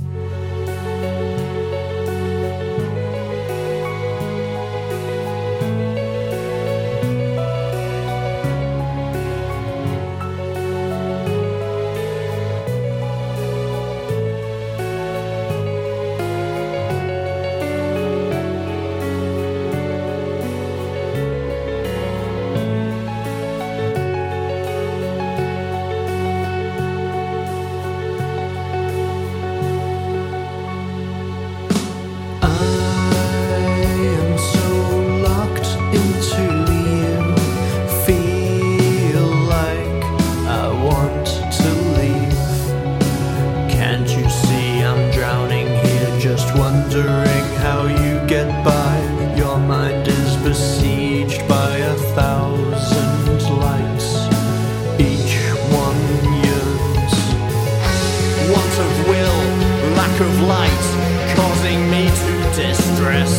Bye. wondering how you get by. Your mind is besieged by a thousand lights, each one yearns. Want of will, lack of light, causing me to distress.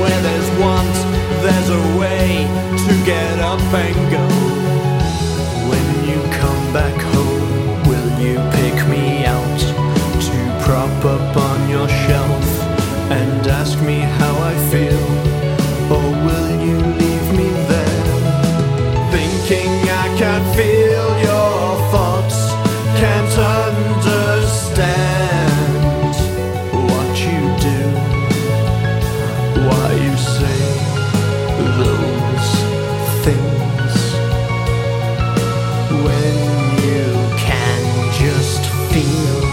Where there's want, there's a way to get up and go. When you come back and ask me how I feel? Or will you leave me there? Thinking I can't feel your thoughts, can't understand what you do, why you say those things when you can just feel.